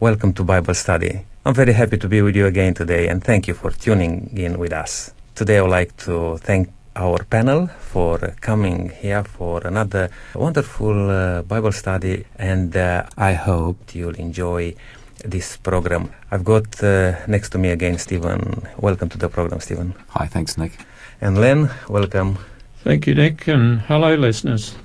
Welcome to Bible Study. I'm very happy to be with you again today and thank you for tuning in with us. Today I would like to thank our panel for coming here for another wonderful uh, Bible study and uh, I hope you'll enjoy this program. I've got uh, next to me again Stephen. Welcome to the program, Stephen. Hi, thanks, Nick. And Len, welcome. Thank you, Nick, and hello, listeners.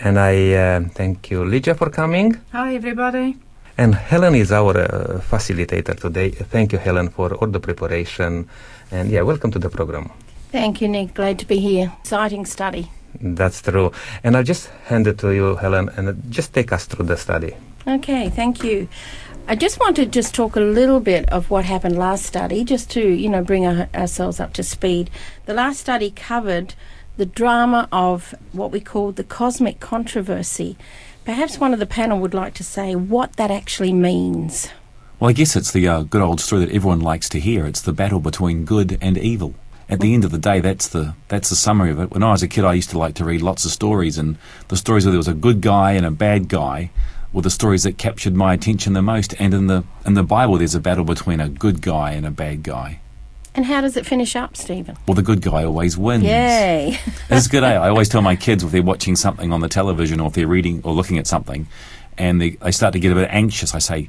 And I uh, thank you, Lydia, for coming. Hi, everybody. And Helen is our uh, facilitator today. Thank you, Helen, for all the preparation. And yeah, welcome to the program. Thank you, Nick. Glad to be here. Exciting study. That's true. And I'll just hand it to you, Helen, and just take us through the study. Okay, thank you. I just want to just talk a little bit of what happened last study, just to you know bring our, ourselves up to speed. The last study covered the drama of what we call the cosmic controversy. Perhaps one of the panel would like to say what that actually means. Well, I guess it's the uh, good old story that everyone likes to hear. It's the battle between good and evil. At the end of the day, that's the that's the summary of it. When I was a kid, I used to like to read lots of stories, and the stories where there was a good guy and a bad guy were the stories that captured my attention the most. And in the in the Bible, there's a battle between a good guy and a bad guy. And how does it finish up, Stephen? Well, the good guy always wins. Yay! it's good. Eh? I always tell my kids if they're watching something on the television or if they're reading or looking at something, and they, they start to get a bit anxious, I say,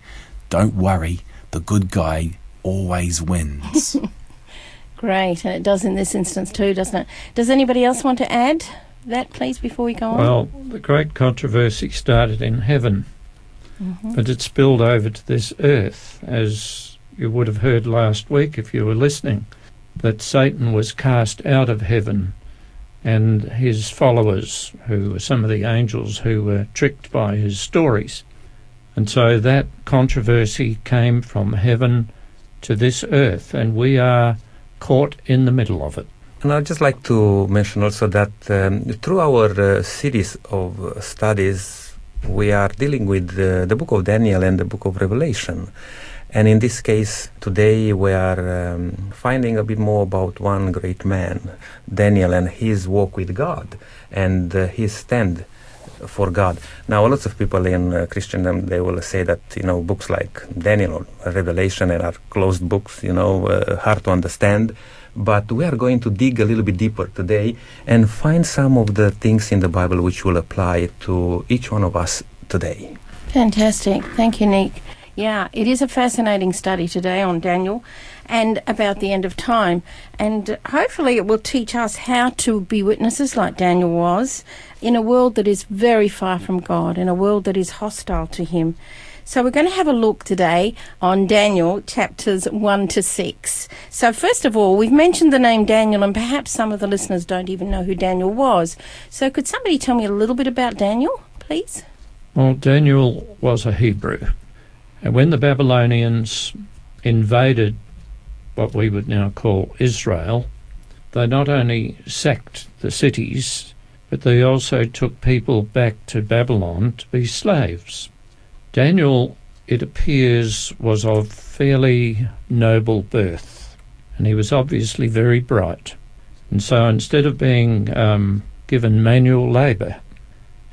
"Don't worry, the good guy always wins." Great, and it does in this instance too, doesn't it? Does anybody else want to add that, please, before we go on? Well, the great controversy started in heaven, mm-hmm. but it spilled over to this earth as you would have heard last week if you were listening that Satan was cast out of heaven and his followers, who were some of the angels who were tricked by his stories. And so that controversy came from heaven to this earth, and we are caught in the middle of it. And I'd just like to mention also that um, through our uh, series of studies, we are dealing with uh, the book of Daniel and the book of Revelation. And in this case, today we are um, finding a bit more about one great man, Daniel, and his walk with God and uh, his stand for God. Now, lots of people in uh, Christendom they will say that you know books like Daniel or Revelation are closed books, you know, uh, hard to understand. But we are going to dig a little bit deeper today and find some of the things in the Bible which will apply to each one of us today. Fantastic. Thank you, Nick. Yeah, it is a fascinating study today on Daniel and about the end of time. And hopefully, it will teach us how to be witnesses like Daniel was in a world that is very far from God, in a world that is hostile to Him. So, we're going to have a look today on Daniel chapters 1 to 6. So, first of all, we've mentioned the name Daniel, and perhaps some of the listeners don't even know who Daniel was. So, could somebody tell me a little bit about Daniel, please? Well, Daniel was a Hebrew. And when the Babylonians invaded what we would now call Israel, they not only sacked the cities, but they also took people back to Babylon to be slaves. Daniel, it appears, was of fairly noble birth, and he was obviously very bright. And so instead of being um, given manual labour,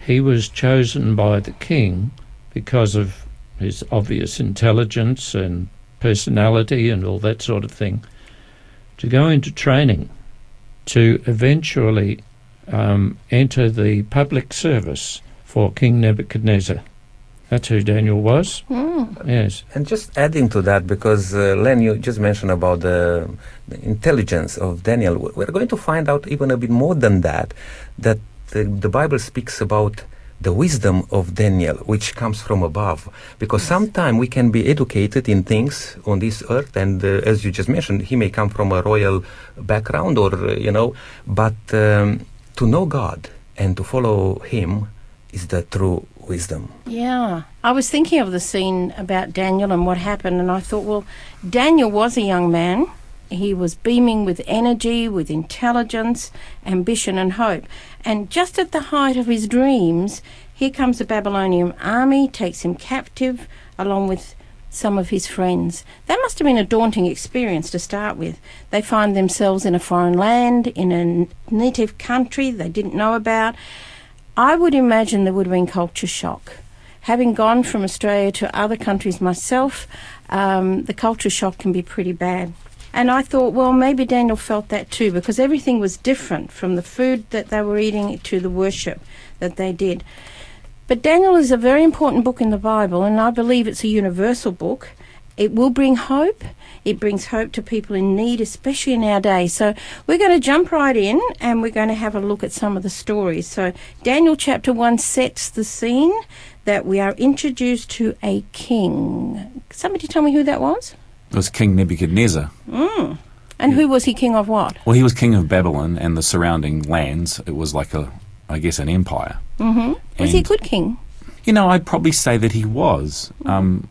he was chosen by the king because of his obvious intelligence and personality and all that sort of thing, to go into training to eventually um, enter the public service for King Nebuchadnezzar. That's who Daniel was. Mm. Yes. And just adding to that, because uh, Len, you just mentioned about the, the, intelligence of Daniel. We're going to find out even a bit more than that. That the, the Bible speaks about the wisdom of Daniel, which comes from above. Because sometimes we can be educated in things on this earth, and uh, as you just mentioned, he may come from a royal background, or uh, you know, but um, to know God and to follow Him is the true wisdom. Yeah, I was thinking of the scene about Daniel and what happened, and I thought, well, Daniel was a young man. He was beaming with energy, with intelligence, ambition, and hope. And just at the height of his dreams, here comes the Babylonian army, takes him captive, along with some of his friends. That must have been a daunting experience to start with. They find themselves in a foreign land, in a native country they didn't know about. I would imagine there would have been culture shock. having gone from Australia to other countries myself, um, the culture shock can be pretty bad. And I thought, well, maybe Daniel felt that too, because everything was different from the food that they were eating to the worship that they did. But Daniel is a very important book in the Bible, and I believe it's a universal book. It will bring hope. It brings hope to people in need, especially in our day. So we're going to jump right in and we're going to have a look at some of the stories. So Daniel chapter 1 sets the scene that we are introduced to a king. Somebody tell me who that was? It was King Nebuchadnezzar. Mm. And who was he king of what? Well, he was king of Babylon and the surrounding lands. It was like a, I guess, an empire. hmm Was he a good king? You know, I'd probably say that he was. Um,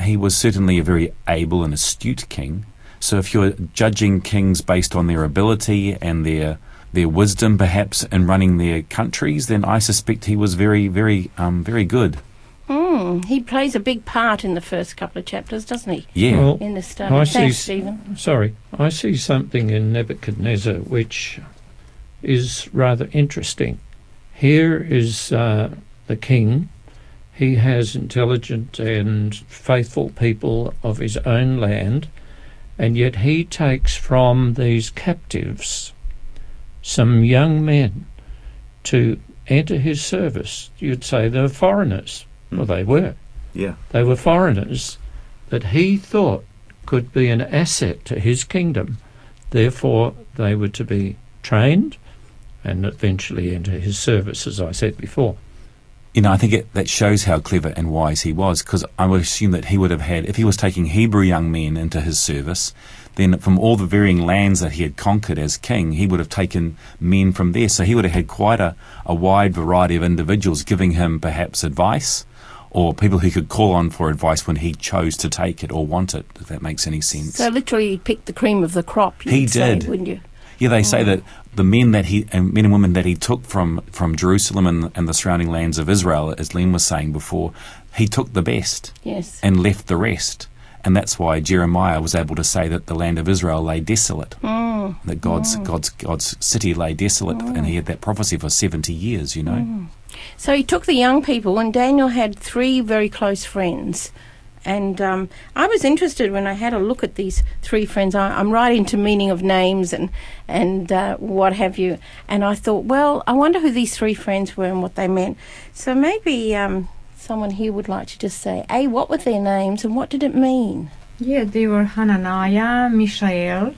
he was certainly a very able and astute king. So if you're judging kings based on their ability and their their wisdom, perhaps in running their countries, then I suspect he was very, very, um, very good. Mm. He plays a big part in the first couple of chapters, doesn't he? Yeah. Well, In the study. I Thanks, see- Stephen. Sorry, I see something in Nebuchadnezzar which is rather interesting. Here is uh, the king. He has intelligent and faithful people of his own land, and yet he takes from these captives some young men to enter his service. You'd say they're foreigners. Well, they were. yeah. They were foreigners that he thought could be an asset to his kingdom. Therefore, they were to be trained and eventually enter his service, as I said before. You know, I think it, that shows how clever and wise he was, because I would assume that he would have had, if he was taking Hebrew young men into his service, then from all the varying lands that he had conquered as king, he would have taken men from there. So he would have had quite a, a wide variety of individuals giving him perhaps advice, or people who could call on for advice when he chose to take it or want it, if that makes any sense. So literally, he picked the cream of the crop. He you'd say, did. wouldn't you? Yeah, they say that the men that he and men and women that he took from from Jerusalem and, and the surrounding lands of Israel, as Len was saying before, he took the best Yes. and left the rest. And that's why Jeremiah was able to say that the land of Israel lay desolate, Mm. That God's God's God's city lay desolate, and he had that prophecy for seventy years. You know, So he took the young people, and Daniel had three very close friends. And um, I was interested when I had a look at these three friends. I, I'm right into meaning of names and and uh, what have you. And I thought, well, I wonder who these three friends were and what they meant. So maybe um, someone here would like to just say, "A, what were their names and what did it mean?" Yeah, they were Hananiah, Mishael,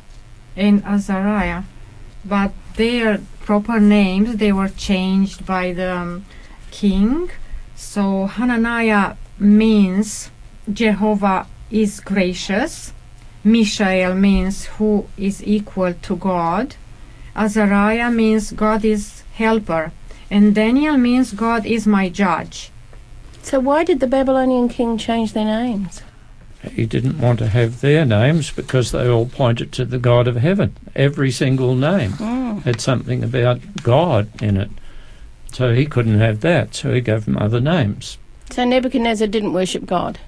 and Azariah. But their proper names, they were changed by the um, king. So Hananiah means Jehovah is gracious. Mishael means who is equal to God. Azariah means God is helper. And Daniel means God is my judge. So why did the Babylonian king change their names? He didn't want to have their names because they all pointed to the God of heaven. Every single name Mm. had something about God in it. So he couldn't have that, so he gave them other names. So Nebuchadnezzar didn't worship God.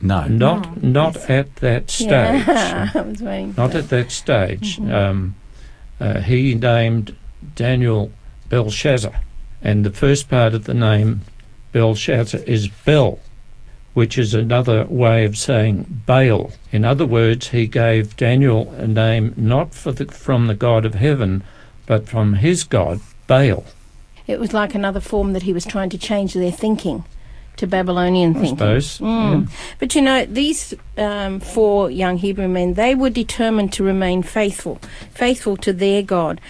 no, Not No, not yes. at that stage. Yeah, I was waiting. for Not that. at that stage. Mhm. Um, uh, he named Daniel Belshazzar, and the first part of the name Belshazzar is Bel, which is another way of saying Baal. In other words, he gave Daniel a name not for the, from the God of heaven, but from his God, Baal. It was like another form that he was trying to change their thinking to Babylonian I thinking. suppose. Mm. But you know, these um, four young Hebrew men, they were determined to remain faithful, faithful to their God.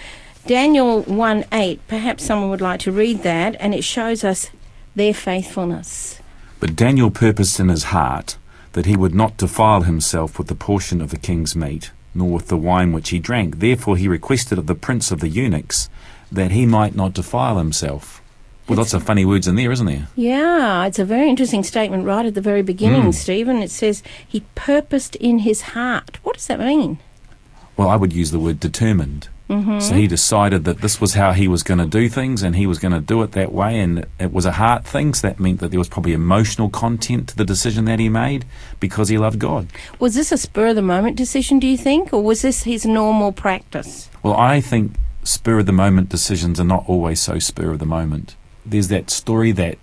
Daniel 1 8, perhaps someone would like to read that, and it shows us their faithfulness. But Daniel purposed in his heart that he would not defile himself with the portion of the king's meat, nor with the wine which he drank. Therefore he requested of the prince of the eunuchs that he might not defile himself. Well, lots of funny words in there, isn't there? Yeah, it's a very interesting statement right at the very beginning, Mm. Stephen. It says, He purposed in his heart. What does that mean? Well, I would use the word determined. Mm-hmm. So he decided that this was how he was going to do things and he was going to do it that way. And it was a heart thing. So that meant that there was probably emotional content to the decision that he made because he loved God. Was this a spur of the moment decision, do you think, or was this his normal practice? Well, I think spur of the moment decisions are not always so spur of the moment. There's that story that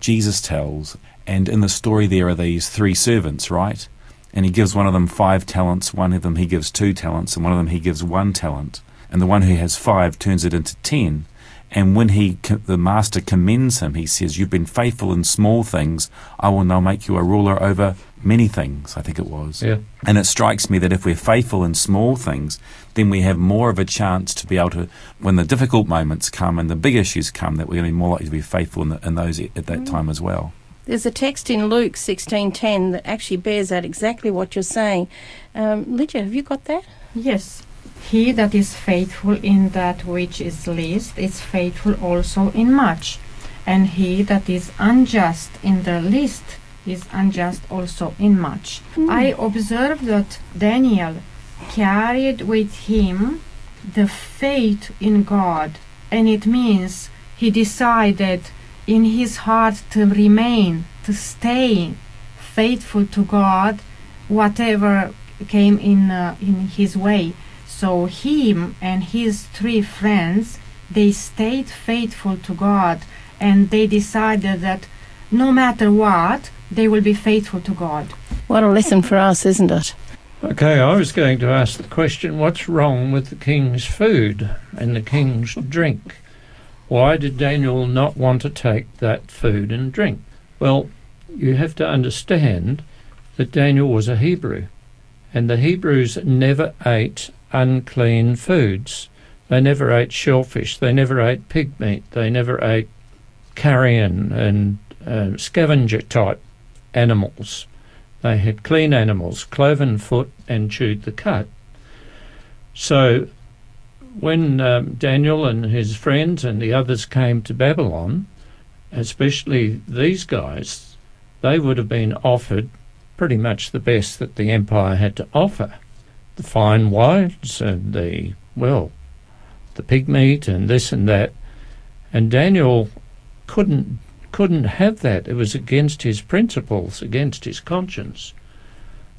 Jesus tells. And in the story, there are these three servants, right? And he gives one of them five talents, one of them he gives two talents, and one of them he gives one talent. And the one who has five turns it into ten. And when he, the master commends him, he says, You've been faithful in small things. I will now make you a ruler over many things, I think it was. Yeah. And it strikes me that if we're faithful in small things, then we have more of a chance to be able to, when the difficult moments come and the big issues come, that we're going to be more likely to be faithful in, the, in those at that time as well. There's a text in Luke 16:10 that actually bears out exactly what you're saying. Um, Lydia, have you got that? Yes. He that is faithful in that which is least is faithful also in much. And he that is unjust in the least is unjust also in much. I observed that Daniel carried with him the faith in God, and it means he decided in his heart to remain, to stay faithful to God, whatever came in uh, in his way. So him and his three friends, they stayed faithful to God, and they decided that no matter what, they will be faithful to God. What a lesson for us, isn't it? Okay, I was going to ask the question what's wrong with the king's food and the king's drink? Why did Daniel not want to take that food and drink? Well, you have to understand that Daniel was a Hebrew, and the Hebrews never ate unclean foods. They never ate shellfish, they never ate pig meat, they never ate carrion and uh, scavenger type animals. They had clean animals, cloven foot, and chewed the cud. So, when um, Daniel and his friends and the others came to Babylon, especially these guys, they would have been offered pretty much the best that the empire had to offer fine wines and the, well, the pig meat and this and that. And Daniel couldn't couldn't have that. It was against his principles, against his conscience.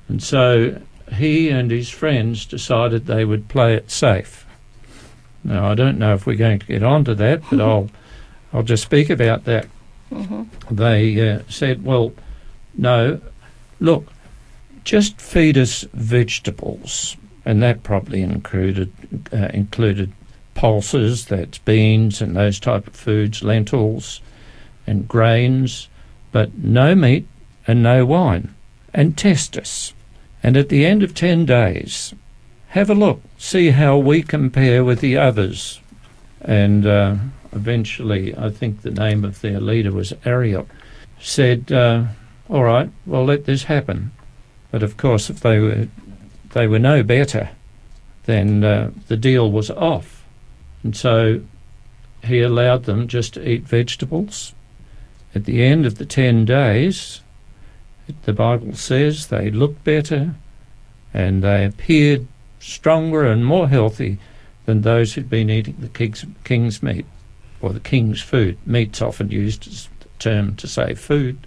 And so he and his friends decided they would play it safe. Now I don't know if we're going to get onto that, but I'll I'll just speak about that. Mm-hmm. They uh, said, "Well, no, look, just feed us vegetables," and that probably included uh, included pulses, that's beans and those type of foods, lentils and grains, but no meat and no wine. And test us. And at the end of ten days, have a look, see how we compare with the others. And uh, eventually, I think the name of their leader was Arioch, said, uh, "All right, well let this happen." But of course, if they were they were no better, then uh, the deal was off. And so he allowed them just to eat vegetables. At the end of the ten days, the Bible says they looked better and they appeared stronger and more healthy than those who'd been eating the king's, king's meat or the king's food. Meat's often used as the term to say food.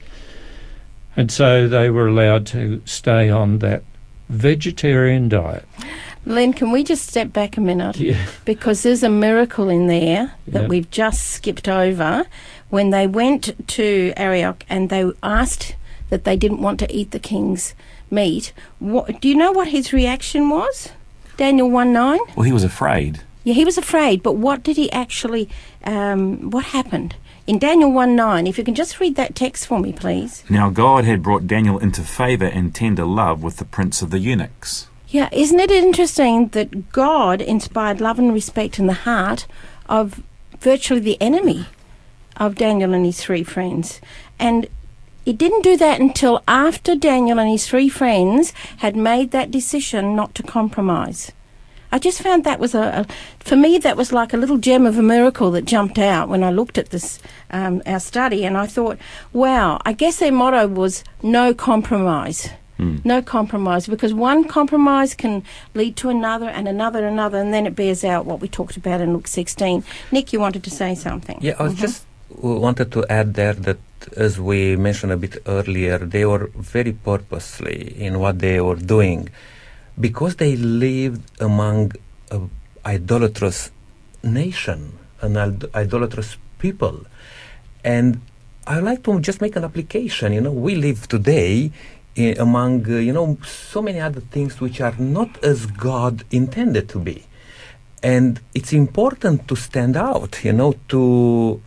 And so they were allowed to stay on that vegetarian diet. Len, can we just step back a minute? Yeah. Because there's a miracle in there that Yeah. we've just skipped over. When they went to Arioch and they asked that they didn't want to eat the king's meat, what, do you know what his reaction was? Daniel 1 9? Well, he was afraid. Yeah, he was afraid, but what did he actually, um, what happened? In Daniel 1 9, if you can just read that text for me, please. Now God had brought Daniel into favour and tender love with the prince of the eunuchs. Yeah, isn't it interesting that God inspired love and respect in the heart of virtually the enemy of Daniel and his three friends? And it didn't do that until after Daniel and his three friends had made that decision not to compromise. I just found that was a, a for me that was like a little gem of a miracle that jumped out when I looked at this um, our study, and I thought, wow, I guess their motto was no compromise. No compromise because one compromise can lead to another and another and another, and then it bears out what we talked about in Luke 16. Nick, you wanted to say something? Yeah, I was just wanted to add there that, as we mentioned a bit earlier, they were very purposely in what they were doing because they lived among a idolatrous nation, an idolatrous people, and I like to just make an application. You know, we live today i- among uh, you know so many other things which are not as God intended to be, and it's important to stand out. You know, to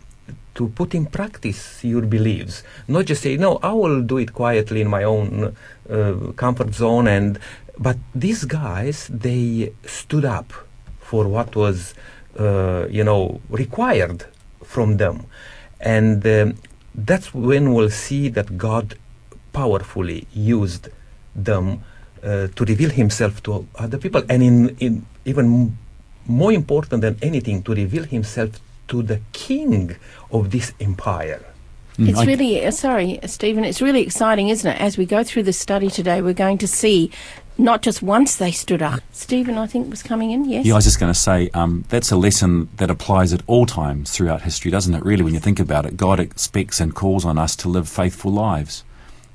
to put in practice your beliefs, not just say, "No, I will do it quietly in my own uh, comfort zone." And but these guys, they stood up for what was, uh, you know, required from them, and um, that's when we'll see that God powerfully used them uh, to reveal Himself to other people, and in, in even more important than anything, to reveal Himself to the king of this empire. Mm, It's I- really, uh, sorry, Stephen, it's really exciting, isn't it? As we go through the study today, we're going to see not just once they stood up. Stephen, I think, was coming in, yes? Yeah, I was just going to say um, that's a lesson that applies at all times throughout history, doesn't it? Really, when you think about it, God expects and calls on us to live faithful lives.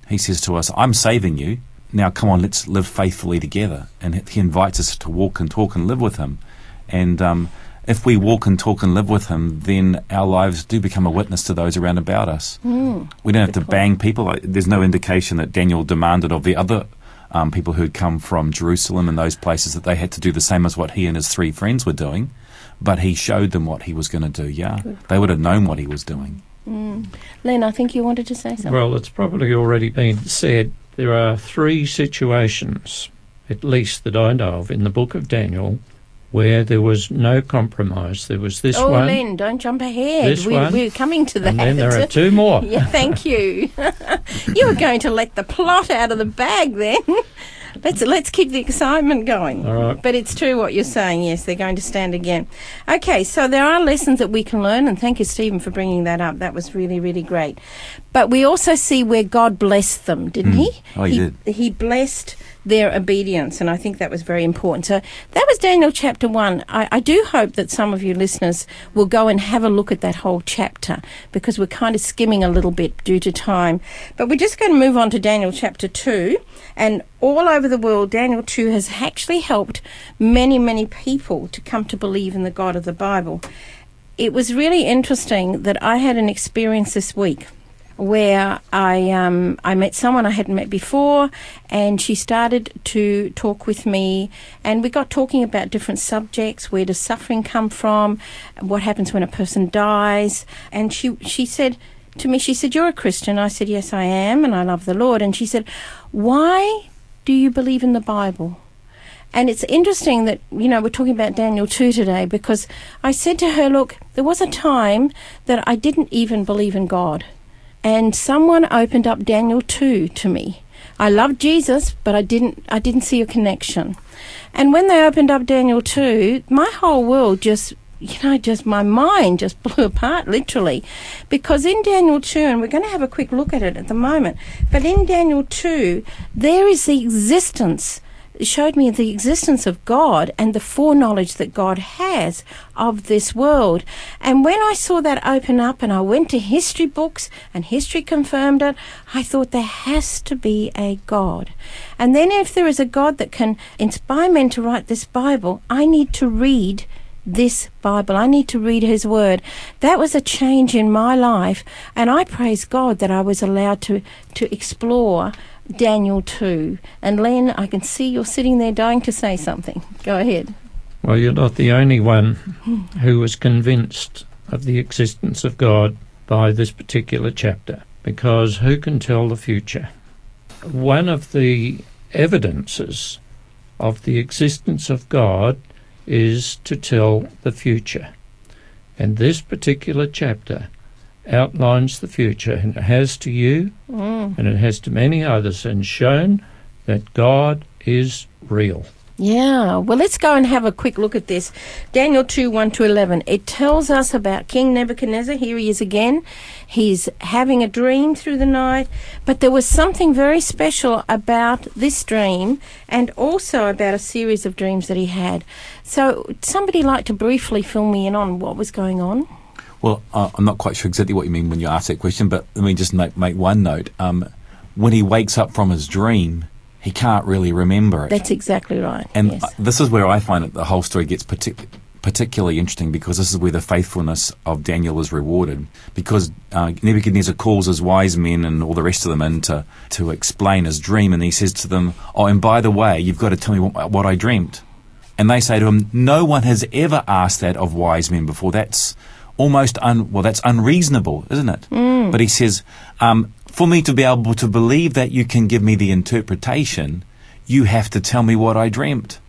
He says to us, "I'm saving you. Now, come on, let's live faithfully together." And He invites us to walk and talk and live with Him. And um, if we walk and talk and live with Him, then our lives do become a witness to those around about us. Mm. We don't have to point. bang people. There's no indication that Daniel demanded of the other um, people who had come from Jerusalem and those places that they had to do the same as what he and his three friends were doing. But he showed them what he was going to do. Yeah, Good. they would have known what he was doing. Mm. Len, I think you wanted to say something. Well, it's probably already been said. There are three situations, at least that I know of, in the book of Daniel where there was no compromise. There was this oh, one, Len, don't jump ahead. This we, one, we're coming to that. and then there are two more. Yeah, thank you. you were going to let the plot out of the bag then. Let's let's keep the excitement going. All right. But it's true what you're saying. Yes, they're going to stand again. Okay, so there are lessons that we can learn, and thank you, Stephen, for bringing that up. That was really, really great. But we also see where God blessed them, didn't Mm. He? Oh, he did. He blessed their obedience, and I think that was very important. So that was Daniel chapter one. I, I do hope that some of you listeners will go and have a look at that whole chapter because we're kind of skimming a little bit due to time. But we're just going to move on to Daniel chapter two, and all over the world, Daniel 2 has actually helped many, many people to come to believe in the God of the Bible. It was really interesting that I had an experience this week where I um, I met someone I hadn't met before, and she started to talk with me, and we got talking about different subjects. Where does suffering come from? What happens when a person dies? And she she said to me, she said, "You're a Christian." I said, "Yes, I am, and I love the Lord." And she said, "Why do you believe in the Bible?" And it's interesting that, you know, we're talking about Daniel 2 today because I said to her, look, there was a time that I didn't even believe in God. And someone opened up Daniel 2 to me. I loved Jesus, but I didn't I didn't see a connection. And when they opened up Daniel 2, my whole world just you know, just my mind just blew apart literally. Because in Daniel 2, and we're going to have a quick look at it at the moment, but in Daniel 2, there is the existence showed me the existence of God and the foreknowledge that God has of this world. And when I saw that open up and I went to history books and history confirmed it, I thought there has to be a God. And then if there is a God that can inspire men to write this Bible, I need to read this Bible. I need to read His Word. That was a change in my life, and I praise God that I was allowed to to explore Daniel 2. And Len, I can see you're sitting there dying to say something. Go ahead. Well, you're not the only one who was convinced of the existence of God by this particular chapter, because who can tell the future? One of the evidences of the existence of God is to tell the future. And this particular chapter outlines the future, and it has to you, Mm. and it has to many others, and shown that God is real. Yeah, well, let's go and have a quick look at this. Daniel 2 1 to 11. It tells us about King Nebuchadnezzar. Here he is again. He's having a dream through the night, but there was something very special about this dream and also about a series of dreams that he had. So, somebody like to briefly fill me in on what was going on? Well, uh, I'm not quite sure exactly what you mean when you ask that question, but let me just make, make one note. Um, when he wakes up from his dream, he can't really remember it. That's exactly right. And yes. uh, this is where I find that the whole story gets partic- particularly interesting because this is where the faithfulness of Daniel is rewarded. Because uh, Nebuchadnezzar calls his wise men and all the rest of them in to, to explain his dream, and he says to them, Oh, and by the way, you've got to tell me what, what I dreamt. And they say to him, No one has ever asked that of wise men before. That's almost un, well, that's unreasonable, isn't it? But he says, um, for me to be able to believe that you can give me the interpretation, you have to tell me what I dreamt.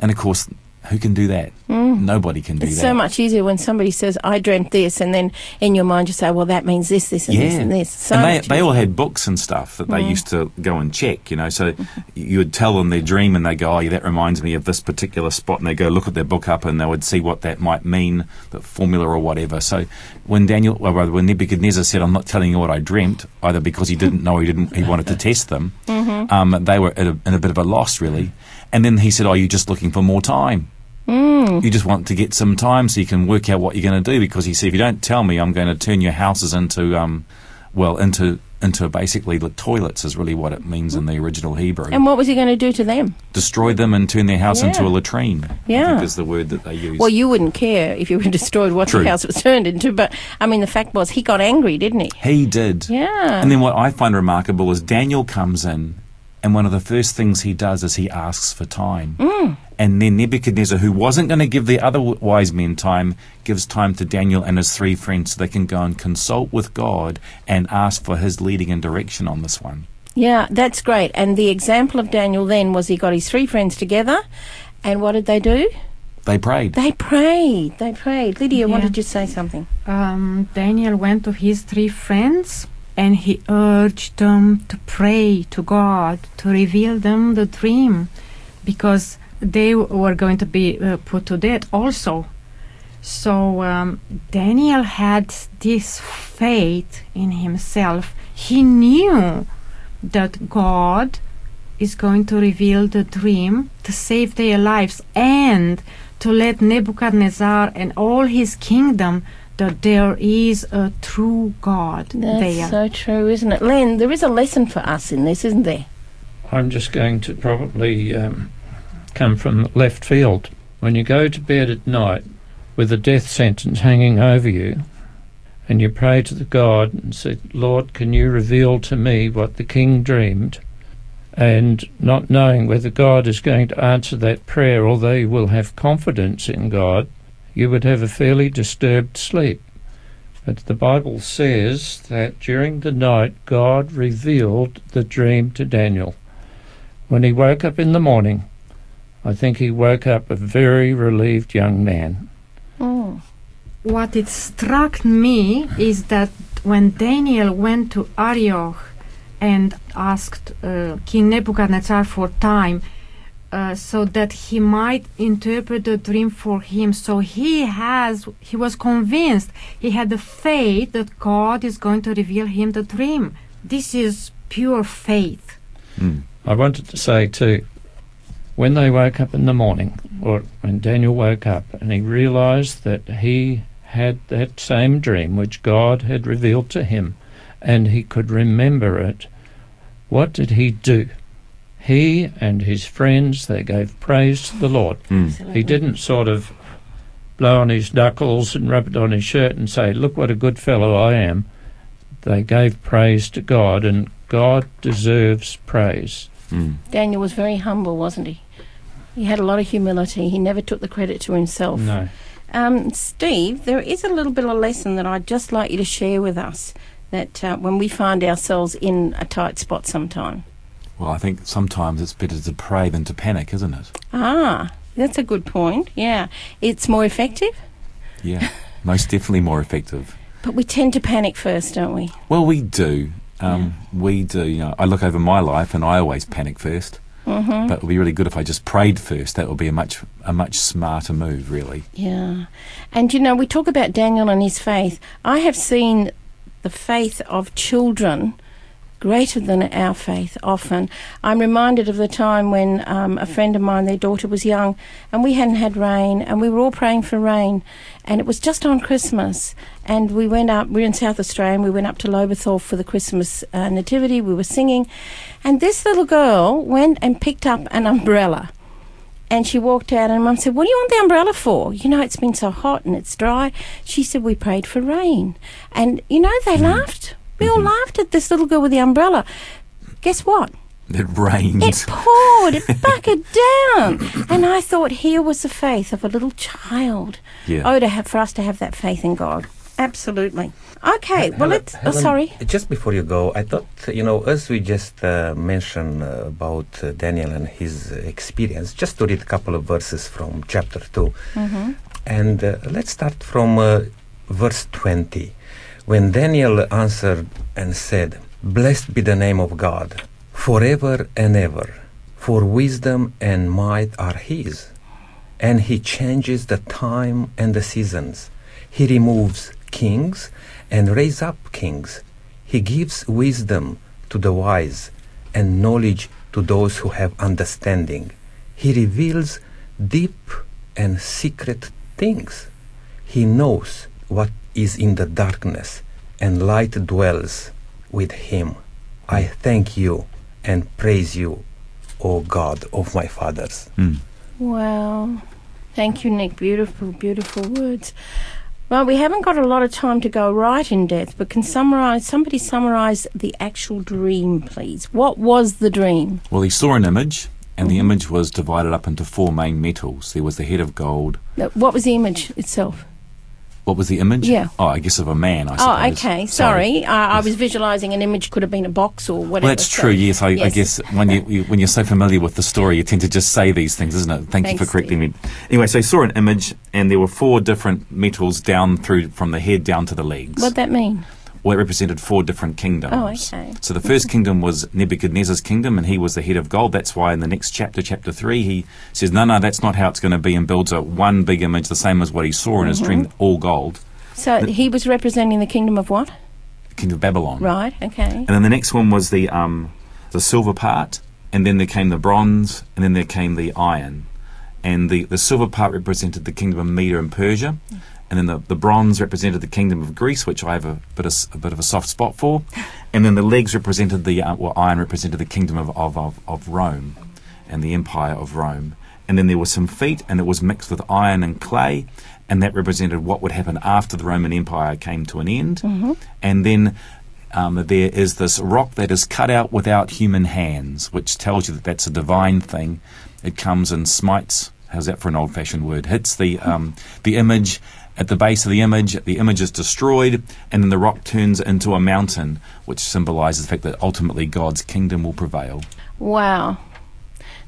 And of course, who can do that? Mm. Nobody can do that. It's that. so much easier when somebody says, I dreamt this, and then in your mind you say, well, that means this, this, and this, and this. So and they, they all had books and stuff that they mm. used to go and check, you know. So you would tell them their dream and they go, oh, yeah, that reminds me of this particular spot. And they go look at their book up and they would see what that might mean, the formula or whatever. So when Daniel, well, rather, when Nebuchadnezzar said, I'm not telling you what I dreamt, either because he didn't know he didn't, he wanted to test them, mm-hmm. um, they were at a, in a bit of a loss, really. And then he said, oh, you're just looking for more time. You just want to get some time so you can work out what you're going to do because he said, if you don't tell me, I'm going to turn your houses into, um, well, into into basically the toilets is really what it means in the original Hebrew. And what was he going to do to them? Destroy them and turn their house into a latrine. Yeah. is the word that they use. Well, you wouldn't care if you were destroyed what True. the house was turned into, but I mean, the fact was he got angry, didn't he? he did. Yeah. And then what I find remarkable is Daniel comes in, and one of the first things he does is he asks for time. Mm. And then Nebuchadnezzar, who wasn't going to give the other wise men time, gives time to Daniel and his three friends so they can go and consult with God and ask for his leading and direction on this one. Yeah, that's great. And the example of Daniel then was he got his three friends together, and what did they do? They prayed. They prayed. They prayed. Lydia Yeah. wanted you to say something. um, Daniel went to his three friends and he urged them to pray to God to reveal them the dream because they were going to be uh, put to death also. So um, Daniel had this faith in himself. He knew that God is going to reveal the dream to save their lives and to let Nebuchadnezzar and all his kingdom that there is a true God That's there. so true, isn't it? Len, there is a lesson for us in this, isn't there? I'm just going to probably um, come from left field. When you go to bed at night with a death sentence hanging over you, and you pray to the God and say, Lord, can you reveal to me what the king dreamed? And not knowing whether God is going to answer that prayer, although you will have confidence in God, you would have a fairly disturbed sleep. But the Bible says that during the night God revealed the dream to Daniel. When he woke up in the morning, I think he woke up a very relieved young man. Mm. What it struck me is that when Daniel went to Arioch and asked uh, King Nebuchadnezzar for time, uh, so that he might interpret the dream for him. So he has, he was convinced, he had the faith that God is going to reveal him the dream. This is pure faith. Mm. I wanted to say too, when they woke up in the morning, or when Daniel woke up and he realized that he had that same dream which God had revealed to him and he could remember it, what did he do? He and his friends, they gave praise to the Lord. Mm. He didn't sort of blow on his knuckles and rub it on his shirt and say, Look what a good fellow I am. They gave praise to God, and God deserves praise. Mm. Daniel was very humble, wasn't he? He had a lot of humility. He never took the credit to himself. No. Um, Steve, there is a little bit of a lesson that I'd just like you to share with us that uh, when we find ourselves in a tight spot sometime. Well, I think sometimes it's better to pray than to panic, isn't it? Ah, that's a good point. Yeah. It's more effective, Yeah, most definitely more effective. but we tend to panic first, don't we? Well, we do. Um, We do. You know, I look over my life and I always panic first. Mm-hmm. But it would be really good if I just prayed first. That would be a much a much smarter move, really. Yeah. And you know, we talk about Daniel and his faith. I have seen the faith of children greater than our faith often. I'm reminded of the time when um, a friend of mine, their daughter was young, and we hadn't had rain, and we were all praying for rain. And it was just on Christmas, and we went up, we are in South Australia, and we went up to Lobethal for the Christmas uh, nativity. We were singing, and this little girl went and picked up an umbrella And she walked out, and Mum said, What do you want the umbrella for? You know, it's been so hot and it's dry. She said, We prayed for rain. And, you know, they laughed. We all laughed at this little girl with the umbrella. Guess what? It rained. It poured, it bucketed down. And I thought here was the faith of a little child. Yeah. Oh, to have for us to have that faith in God. Absolutely. Okay, well, Helen- let's. Oh, sorry. Just before you go, I thought, you know, as we just uh, mentioned uh, about uh, Daniel and his uh, experience, just to read a couple of verses from chapter 2. Mm-hmm. And uh, let's start from uh, verse 20. When Daniel answered and said, Blessed be the name of God, forever and ever, for wisdom and might are His. And He changes the time and the seasons. He removes kings and raises up kings. He gives wisdom to the wise and knowledge to those who have understanding. He reveals deep and secret things. He knows what is in the darkness, and light dwells with him. I thank you and praise you, O God of my fathers. Mm. Wow. Thank you, Nick. Beautiful, beautiful words. Well, we haven't got a lot of time to go right in depth, but can summarize somebody summarize the actual dream, please? What was the dream? Well, he saw an image, and the image was divided up into four main metals. There was the head of gold. What was the image itself? What was the image? Yeah. Oh, I guess of a man, I Oh, okay. Sorry, I, I was visualizing an image could have been a box or whatever. Well, that's so- true. Yes, I, I guess when you, you when you're so familiar with the story, you tend to just say these things, isn't it? Thank you for correcting me. Anyway, so he saw an image, and there were four different metals down through from the head down to the legs. What'd that mean? Well, it represented four different kingdoms. Oh, okay. So the first kingdom was Nebuchadnezzar's kingdom, and he was the head of gold. That's why in the next chapter, chapter three, he says, "No, no, that's not how it's going to be," and builds a one big image, the same as what he saw in his Mm-hmm. dream, all gold. So he was representing the kingdom of what? The kingdom of Babylon. Right. Okay. And then the next one was the um, the silver part, and then there came the bronze, and then there came the iron. And the, the silver part represented the kingdom of Media and Persia, and then the, the bronze represented the kingdom of Greece, which I have a bit of, a bit of a soft spot for, and then the legs represented the uh, well, iron represented the kingdom of, of, of, of Rome, and the empire of Rome. And then there were some feet, and it was mixed with iron and clay, and that represented what would happen after the Roman Empire came to an end. And then um, there is this rock that is cut out without human hands, which tells you that that's a divine thing. It comes and smites. How's that for an old-fashioned word? Hits the um, the image at the base of the image. The image is destroyed, and then the rock turns into a mountain, which symbolises the fact that ultimately God's kingdom will prevail. Wow.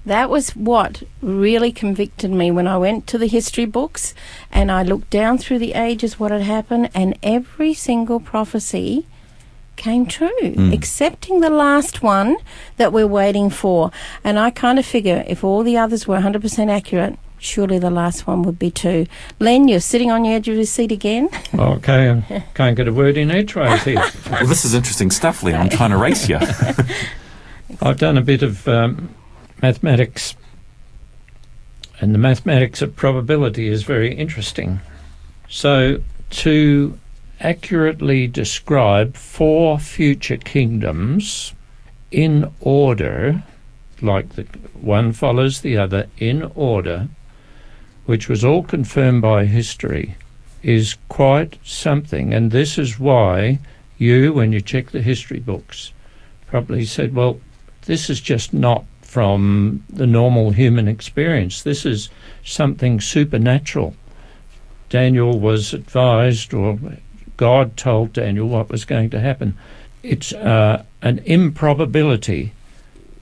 That was what really convicted me when I went to the history books and I looked down through the ages what had happened, and every single prophecy came true, hmm. excepting the last one that we're waiting for. And I kind of figure if all the others were 100% accurate, surely the last one would be too. Len, you're sitting on the edge of your seat again. Okay, I can't get a word in edgeways here. Well, this is interesting stuff, Lee. I'm trying to race you. I've done a bit of um, mathematics, and the mathematics of probability is very interesting. So, to accurately describe four future kingdoms in order, like the one follows the other in order, which was all confirmed by history, is quite something. And this is why you, when you check the history books, probably said, well, this is just not from the normal human experience. This is something supernatural. Daniel was advised, or God told Daniel what was going to happen. It's uh, an improbability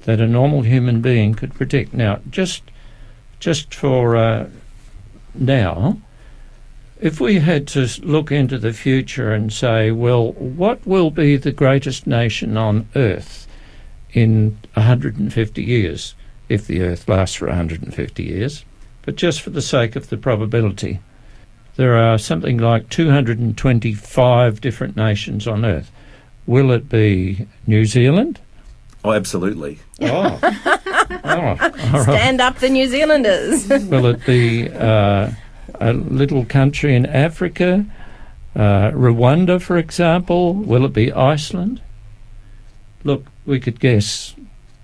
that a normal human being could predict. Now, just just for uh, now, if we had to look into the future and say, well, what will be the greatest nation on earth in 150 years, if the earth lasts for 150 years? But just for the sake of the probability, there are something like 225 different nations on earth. Will it be New Zealand? Oh, absolutely. Oh. oh. Stand up, the New Zealanders. Will it be uh, a little country in Africa? Uh, Rwanda, for example? Will it be Iceland? Look, we could guess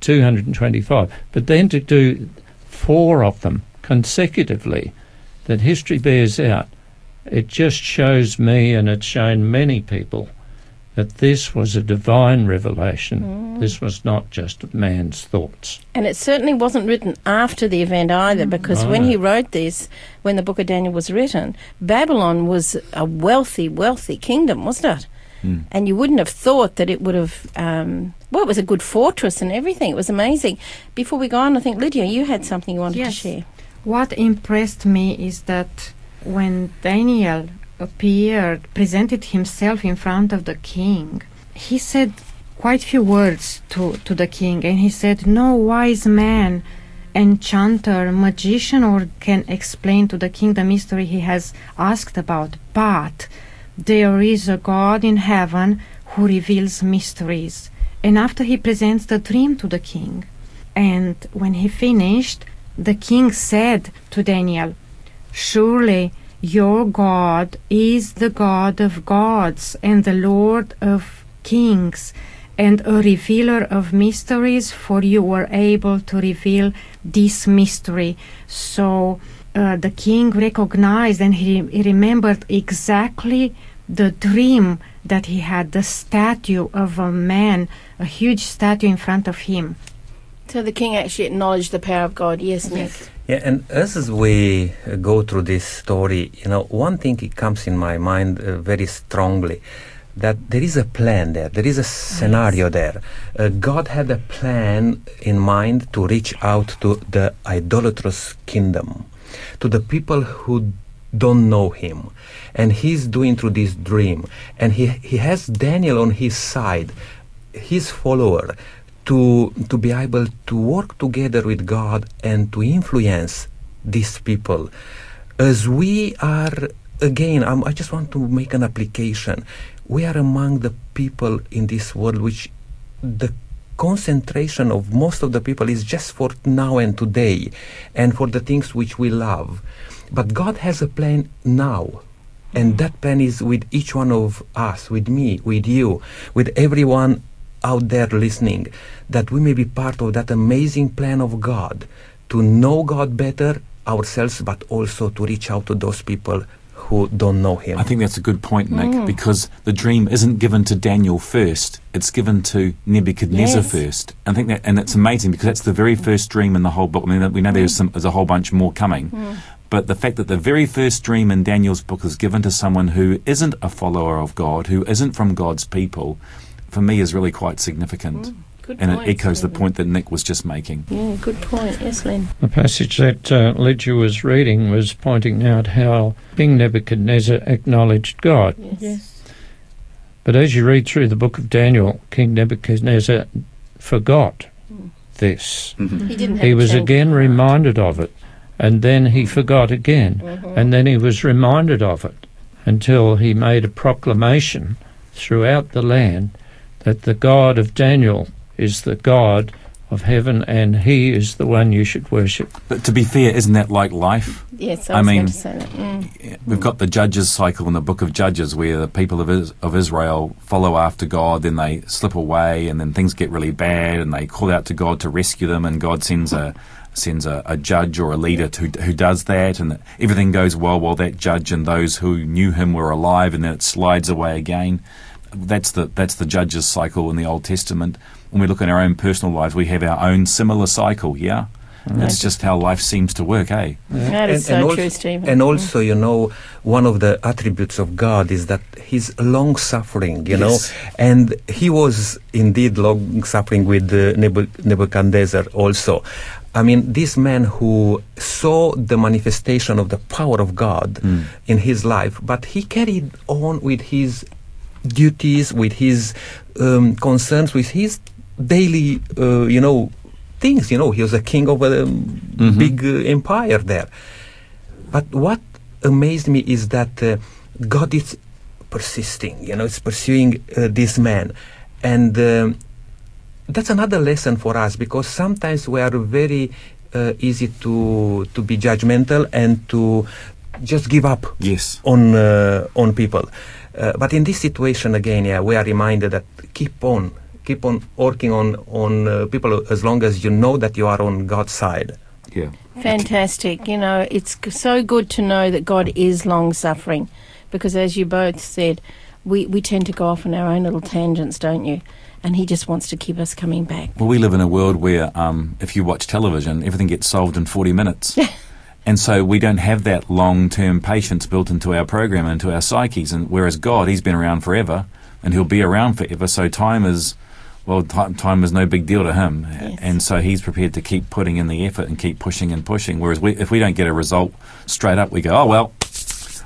225. But then to do four of them consecutively that history bears out, it just shows me and it's shown many people that this was a divine revelation. This was not just man's thoughts. And it certainly wasn't written after the event either, because Oh, when he wrote this, when the book of Daniel was written, Babylon was a wealthy, wealthy kingdom, wasn't it? Mm. And you wouldn't have thought that it would have, um, well, it was a good fortress and everything. It was amazing. Before we go on, I think, Lydia, you had something you wanted Yes. to share. What impressed me is that when Daniel appeared, presented himself in front of the king, he said quite few words to, to the king, and he said, No wise man, enchanter, magician, or can explain to the king the mystery he has asked about, but there is a God in heaven who reveals mysteries. And after he presents the dream to the king, and when he finished, the king said to Daniel, Surely your God is the God of gods and the Lord of kings and a revealer of mysteries, for you were able to reveal this mystery. So uh, the king recognized and he, he remembered exactly the dream that he had the statue of a man, a huge statue in front of him. So the king actually acknowledged the power of God. Yes, Nick. Yeah, and as we uh, go through this story, you know, one thing it comes in my mind uh, very strongly that there is a plan there, there is a scenario there. Uh, God had a plan in mind to reach out to the idolatrous kingdom, to the people who don't know Him, and He's doing through this dream, and He He has Daniel on His side, His follower, to to be able to work together with God and to influence these people. As we are again I'm, i just want to make an application. We are among the people in this world which the concentration of most of the people is just for now and today and for the things which we love. But god has a plan now and mm. that plan is with each one of us with me with you with everyone out there listening that we may be part of that amazing plan of God to know God better ourselves, but also to reach out to those people who don't know Him. I think that's a good point, Nick, mm. because the dream isn't given to Daniel first; it's given to Nebuchadnezzar Yes. first. I think that, and it's amazing because that's the very first dream in the whole book. I mean, we know there's mm. some, there's a whole bunch more coming, mm. but the fact that the very first dream in Daniel's book is given to someone who isn't a follower of God, who isn't from God's people, for me is really quite significant, Good and point, it echoes the point that Nick was just making. Yeah, good point. Yes, Len. The passage that uh, Lydia was reading was pointing out how King Nebuchadnezzar acknowledged God. Yes. But as you read through the book of Daniel, King Nebuchadnezzar forgot this. He didn't. Have He was change again heart. reminded of it, and then he forgot again, Mhm. and then he was reminded of it until he made a proclamation throughout the land that the God of Daniel is the God of heaven and he is the one you should worship. But to be fair, isn't that like life? Yes, I I was mean- going to say that. Mm. We've got the Judges cycle in the book of Judges where the people of, Is- of Israel follow after God, then they slip away, and then things get really bad, and they call out to God to rescue them, and God sends a sends a, a judge or a leader to, who does that, and everything goes well while that judge and those who knew him were alive, and then it slides away again. That's the that's the Judges cycle in the Old Testament. When we look in our own personal lives, we have our own similar cycle. Yeah, that's just how life seems to work, eh? That is so also, true, Stephen. and also, you know, one of the attributes of God is that He's long suffering, you Yes. know, and He was indeed long suffering with uh, Nebuchadnezzar also. I mean, this man who saw the manifestation of the power of God Mm. in his life, but he carried on with his duties, with his um, concerns, with his daily, uh, you know, things. You know, he was a king of a um, Mhm. big uh, empire there. But what amazed me is that uh, God is persisting. You know, it's pursuing uh, this man, and um, that's another lesson for us because sometimes we are very uh, easy to to be judgmental and to just give up Yes. on uh, on people. Uh, but in this situation again, yeah, we are reminded that keep on, keep on working on on uh, people as long as you know that you are on God's side. Yeah. Fantastic. You know, it's so good to know that God is long suffering because, as you both said, we, we tend to go off on our own little tangents, don't you? And He just wants to keep us coming back. Well, we live in a world where um, if you watch television, everything gets solved in 40 minutes. and so we don't have that long term patience built into our program, and into our psyches. And whereas God, He's been around forever and He'll be around forever. So time is, well, ti time is no big deal to Him. Yes. And so He's prepared to keep putting in the effort and keep pushing and pushing. Whereas we, if we don't get a result straight up, we go, oh, well,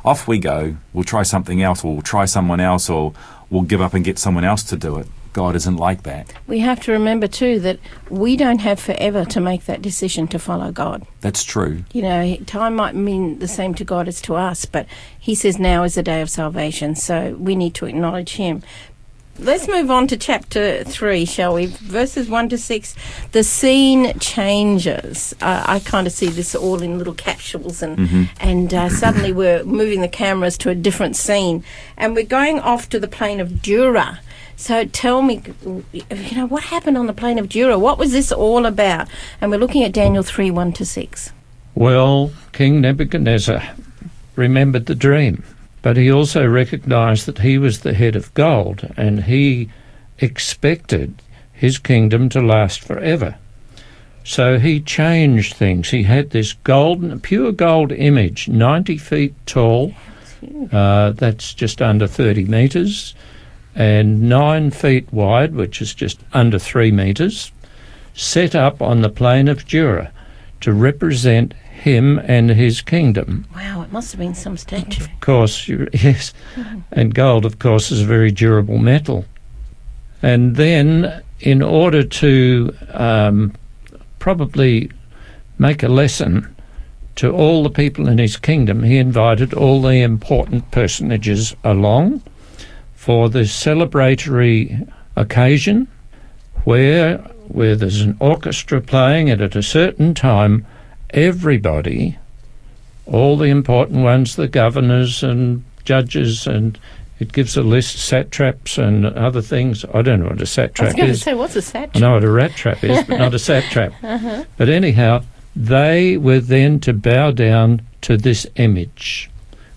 off we go. We'll try something else, or we'll try someone else, or we'll give up and get someone else to do it. God isn't like that. We have to remember, too, that we don't have forever to make that decision to follow God. That's true. You know, time might mean the same to God as to us, but He says now is the day of salvation, so we need to acknowledge Him. Let's move on to chapter 3, shall we? Verses 1 to 6. The scene changes. Uh, I kind of see this all in little capsules, and, and uh, suddenly we're moving the cameras to a different scene. And we're going off to the plain of Dura. So tell me, you know, what happened on the plain of Dura? What was this all about? And we're looking at Daniel 3 1 to 6. Well, King Nebuchadnezzar remembered the dream, but he also recognized that he was the head of gold and he expected his kingdom to last forever. So he changed things. He had this golden, pure gold image, 90 feet tall, uh, that's just under 30 metres, and 9 feet wide, which is just under 3 metres, set up on the plain of Dura to represent him and his kingdom. Wow, it must have been some statue. Of course, yes, and gold, of course, is a very durable metal. And then, in order to um, probably make a lesson to all the people in his kingdom, he invited all the important personages along for the celebratory occasion where where there's an orchestra playing and at a certain time everybody all the important ones the governors and judges and it gives a list satraps and other things i don't know what a I was satrap going to is say, what's a I statue? know what a rat trap is, but not a satrap. Uh-huh. But anyhow, they were then to bow down to this image,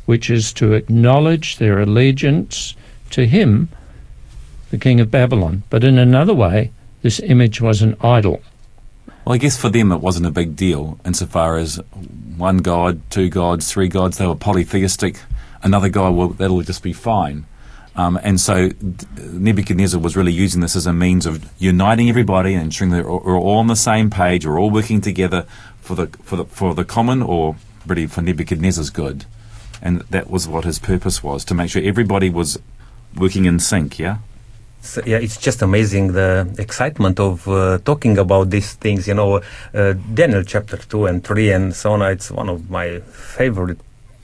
which is to acknowledge their allegiance to him, the king of Babylon. But in another way, this image was an idol. Well, I guess for them it wasn't a big deal insofar as one god, two gods, three gods, they were polytheistic. Another god, well, that'll just be fine. Um, and so Nebuchadnezzar was really using this as a means of uniting everybody and ensuring that we're all on the same page, we're all working together for the, for the, for the common or really for Nebuchadnezzar's good. And that was what his purpose was, to make sure everybody was working in sync, yeah? So, yeah, it's just amazing the excitement of uh, talking about these things. You know, uh, Daniel chapter two and three and so on. It's one of my favorite,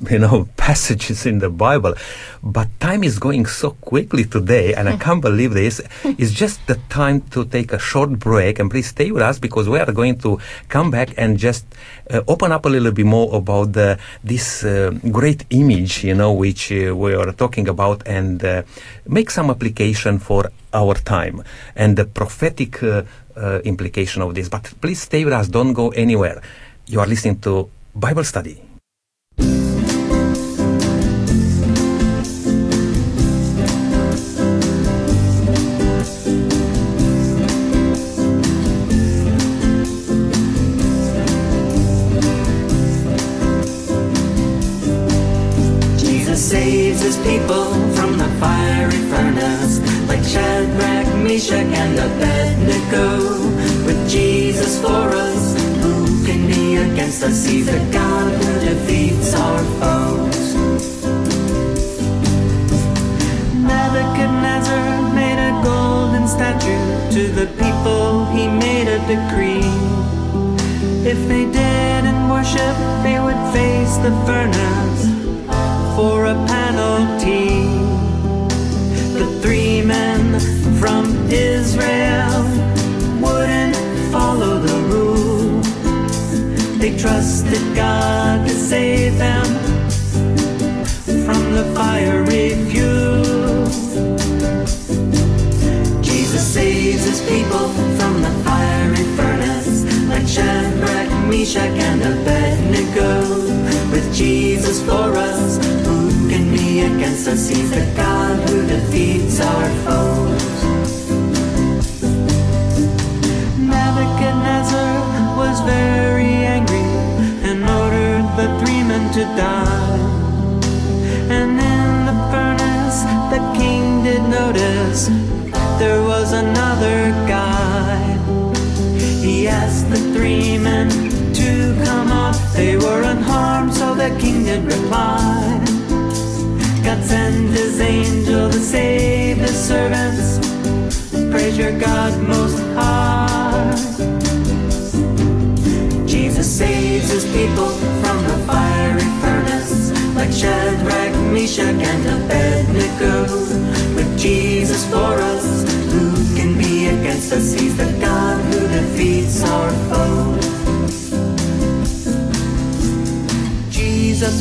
you know, passages in the Bible. But time is going so quickly today, and I can't believe this. It's just the time to take a short break, and please stay with us because we are going to come back and just uh, open up a little bit more about the, this uh, great image, you know, which uh, we are talking about, and uh, make some application for our time and the prophetic uh, uh, implication of this. But please stay with us, don't go anywhere. You are listening to Bible Study.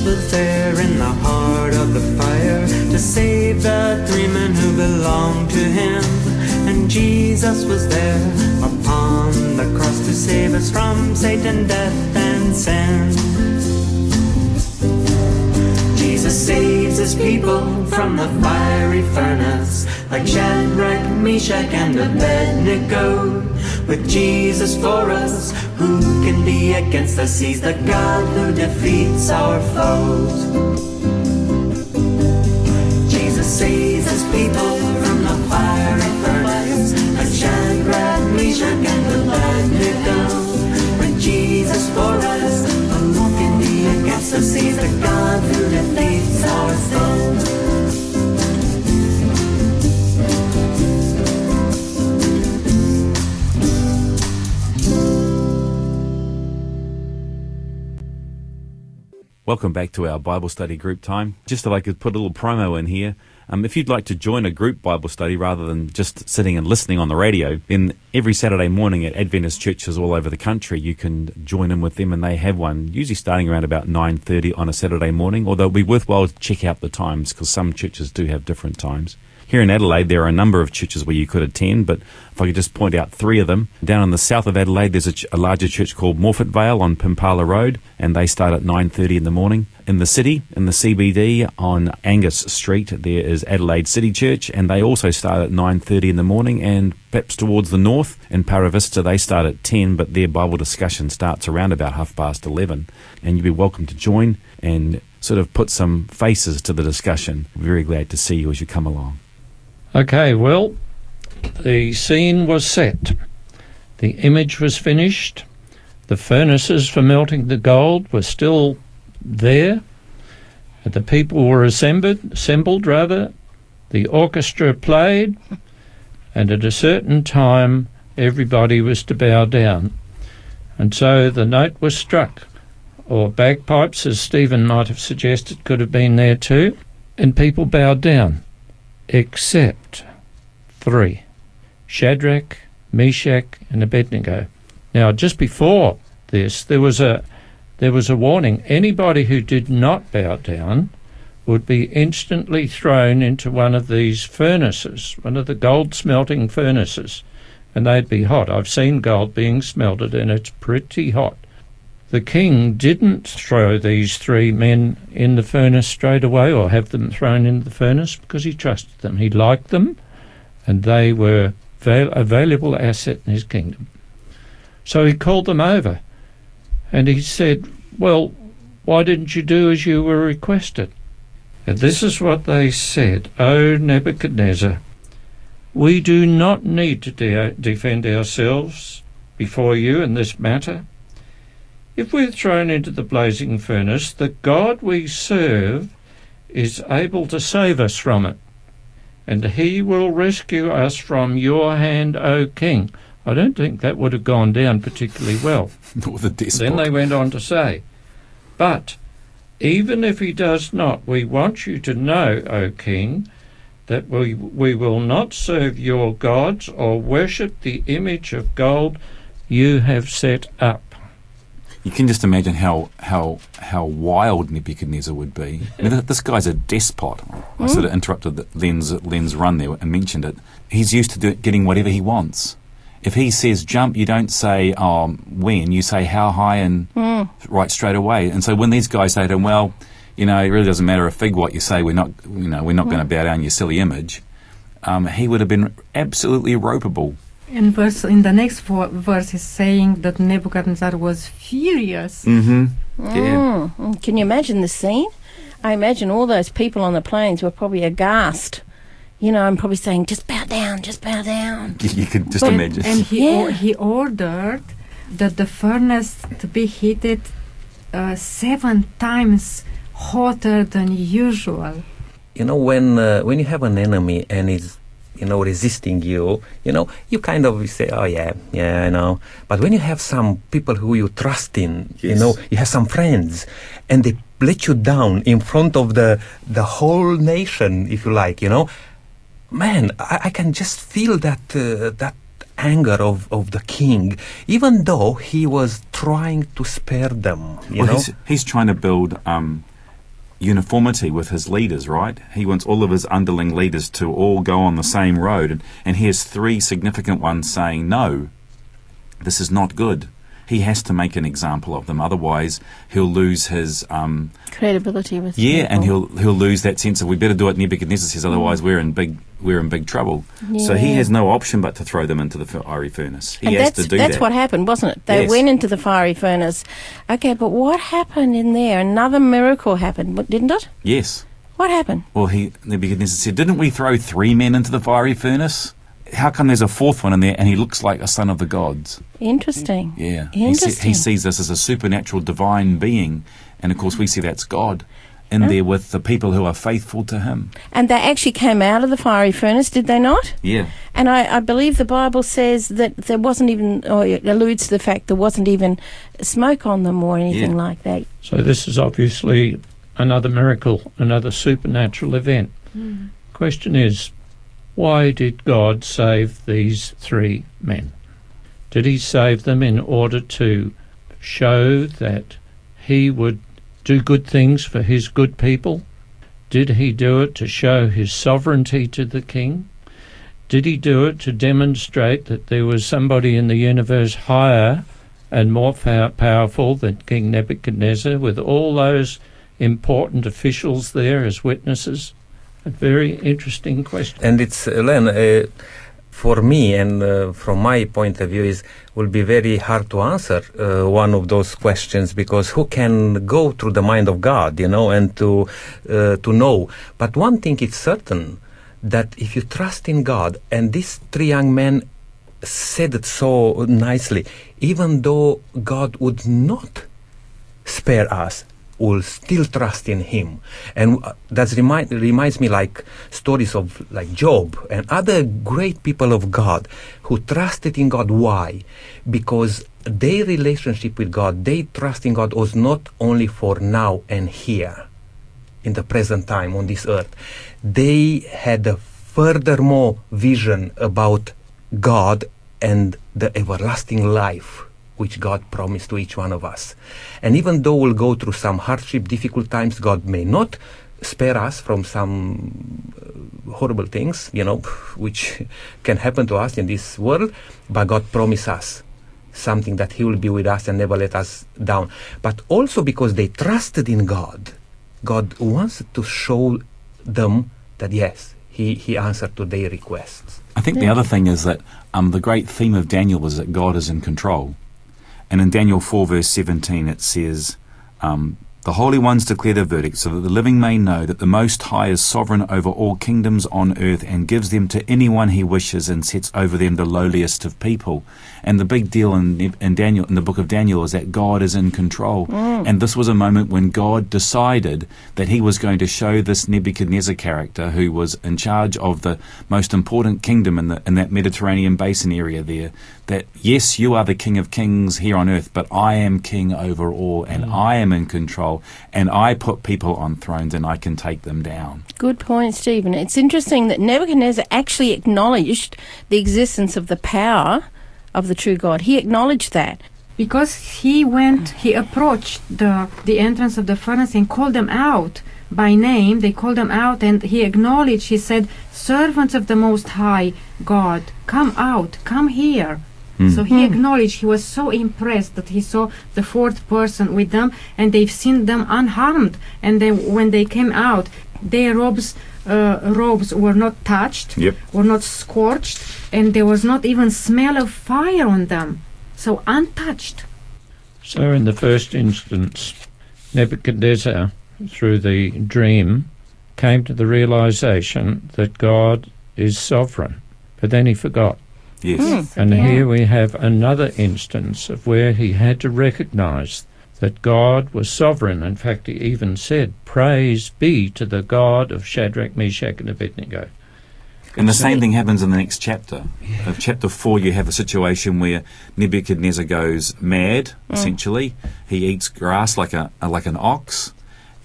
Was there in the heart of the fire to save the three men who belonged to him. And Jesus was there upon the cross to save us from Satan, death, and sin. Jesus saves his people from the fiery furnace, like Shadrach, Meshach, and Abednego. With Jesus for us, who can be against us? He's the God who defeats our foes. Jesus saves his people from the fire fiery furnace, like Shadrach, Meshach, and Abednego. With Jesus for us, who can be against us? He's the Welcome back to our Bible study group time. Just if I could put a little promo in here. Um, if you'd like to join a group Bible study rather than just sitting and listening on the radio, then every Saturday morning at Adventist churches all over the country, you can join in with them, and they have one usually starting around about nine thirty on a Saturday morning. Although it'll be worthwhile to check out the times because some churches do have different times. Here in Adelaide, there are a number of churches where you could attend, but if I could just point out three of them. Down in the south of Adelaide, there's a, ch- a larger church called Morphett Vale on Pimpala Road, and they start at 9.30 in the morning. In the city, in the CBD on Angas Street, there is Adelaide City Church, and they also start at 9.30 in the morning, and perhaps towards the north, in Para Vista, they start at 10, but their Bible discussion starts around about half past 11, and you'd be welcome to join and sort of put some faces to the discussion. Very glad to see you as you come along. Okay, well, the scene was set. The image was finished. The furnaces for melting the gold were still there. The people were assembled, assembled rather. The orchestra played, and at a certain time, everybody was to bow down. And so the note was struck, or bagpipes, as Stephen might have suggested, could have been there too, and people bowed down except three Shadrach, Meshach, and Abednego. Now, just before this, there was a there was a warning. Anybody who did not bow down would be instantly thrown into one of these furnaces, one of the gold smelting furnaces, and they'd be hot. I've seen gold being smelted, and it's pretty hot. The king didn't throw these three men in the furnace straight away or have them thrown into the furnace because he trusted them. He liked them and they were a valuable asset in his kingdom. So he called them over and he said, Well, why didn't you do as you were requested? And this is what they said O Nebuchadnezzar, we do not need to de- defend ourselves before you in this matter. If we're thrown into the blazing furnace, the God we serve is able to save us from it, and he will rescue us from your hand, O king. I don't think that would have gone down particularly well. With a despot. Then they went on to say, But even if he does not, we want you to know, O king, that we, we will not serve your gods or worship the image of gold you have set up. You can just imagine how how how wild Nebuchadnezzar would be. I mean, this guy's a despot. I sort of interrupted the Len's Len's run there and mentioned it. He's used to do, getting whatever he wants. If he says jump, you don't say um, when. You say how high and right straight away. And so when these guys say to him, "Well, you know, it really doesn't matter a fig what you say. We're not, you know, we're not going to bow down your silly image. Um, he would have been absolutely ropeable. In verse, in the next vo- verse, is saying that Nebuchadnezzar was furious. Mm-hmm. Yeah. Mm, mm. Can you imagine the scene? I imagine all those people on the plains were probably aghast. You know, I'm probably saying, just bow down, just bow down. You could just But- imagine. And he Yeah. or, he ordered that the furnace to be heated uh, seven times hotter than usual. you know when uh, when you have an enemy and is you know resisting you you know you kind of say oh yeah yeah i know. But when you have some people who you trust in you know you have some friends and they let you down in front of the the whole nation if you like you know man i, I can just feel that uh, that anger of, of the king even though he was trying to spare them you well, know? he's, he's trying to build um, uniformity with his leaders, right? He wants all of his underling leaders to all go on the same road, and, and he has three significant ones saying, no, this is not good. He has to make an example of them, otherwise he'll lose his um, Credibility with yeah, and he'll he'll lose that sense of we better do it. Nebuchadnezzar says, otherwise we're in big we're in big trouble. So he has no option but to throw them into the fiery furnace. He and has to do that's that. what happened, wasn't it? They Yes. went into the fiery furnace. Okay, but what happened in there? Another miracle happened, didn't it? yes. What happened? Well, he Nebuchadnezzar said, "Didn't we throw three men into the fiery furnace? How come there's a fourth one in there, and he looks like a son of the gods?" Interesting. Yeah, He, se- Interesting. he sees this as a supernatural, divine being, and of course we see that's God in Yeah. there with the people who are faithful to Him. And they actually came out of the fiery furnace, did they not? Yeah, And I, I believe the Bible says that there wasn't even, or it alludes to the fact there wasn't even smoke on them or anything Yeah. like that. So this is obviously another miracle, another supernatural event. Hmm. Question is, why did God save these three men? Did he save them in order to show that he would do good things for his good people? Did he do it to show his sovereignty to the king? Did he do it to demonstrate that there was somebody in the universe higher and more pow- powerful than King Nebuchadnezzar, with all those important officials there as witnesses? A very interesting question. and it's Len, uh, for me and uh, from my point of view is will be very hard to answer uh, one of those questions because who can go through the mind of God you know and to uh, to know but one thing is certain that if you trust in God and these three young men said it so nicely even though God would not spare us will still trust in him. And uh, that remind, reminds me like stories of like job and other great people of god who trusted in god. Why? Because their relationship with god their trust in god was not only for now and here in the present time on this earth. They had a furthermore vision about god and the everlasting life which God promised to each one of us. And even though we'll go through some hardship, difficult times, God may not spare us from some uh, horrible things, you know, which can happen to us in this world, but God promised us something that He will be with us and never let us down. But also because they trusted in God, God wants to show them that yes, He, he answered to their requests. I think the other thing is that um, the great theme of Daniel was that God is in control. And in Daniel 4, verse 17, it says, um, The holy ones declare their verdict, so that the living may know that the Most High is sovereign over all kingdoms on earth and gives them to anyone he wishes and sets over them the lowliest of people. And the big deal in, in Daniel, in the book of Daniel, is that God is in control. Mm. And this was a moment when God decided that he was going to show this Nebuchadnezzar character, who was in charge of the most important kingdom in, the, in that Mediterranean basin area there, that yes, you are the King of Kings here on earth, but I am King over all, and mm. I am in control, and I put people on thrones, and I can take them down. Good point, Stephen. It's interesting that Nebuchadnezzar actually acknowledged the existence of the power of the true God. He acknowledged that. because he went he approached the the entrance of the furnace and called them out by name they called them out and he acknowledged he said servants of the most high god come out come here hmm. So he hmm. acknowledged he was so impressed that he saw the fourth person with them, and they've seen them unharmed. And then when they came out, their robes uh, robes were not touched, Yep. were not scorched, and there was not even smell of fire on them. So untouched. So, in the first instance, Nebuchadnezzar, through the dream, came to the realization that God is sovereign. But then he forgot. Yes. And Yeah. here we have another instance of where he had to recognize that God was sovereign. In fact, he even said, Praise be to the God of Shadrach, Meshach, and Abednego. And the same thing happens in the next chapter. Of chapter four, you have a situation where Nebuchadnezzar goes mad. Essentially, he eats grass like a like an ox,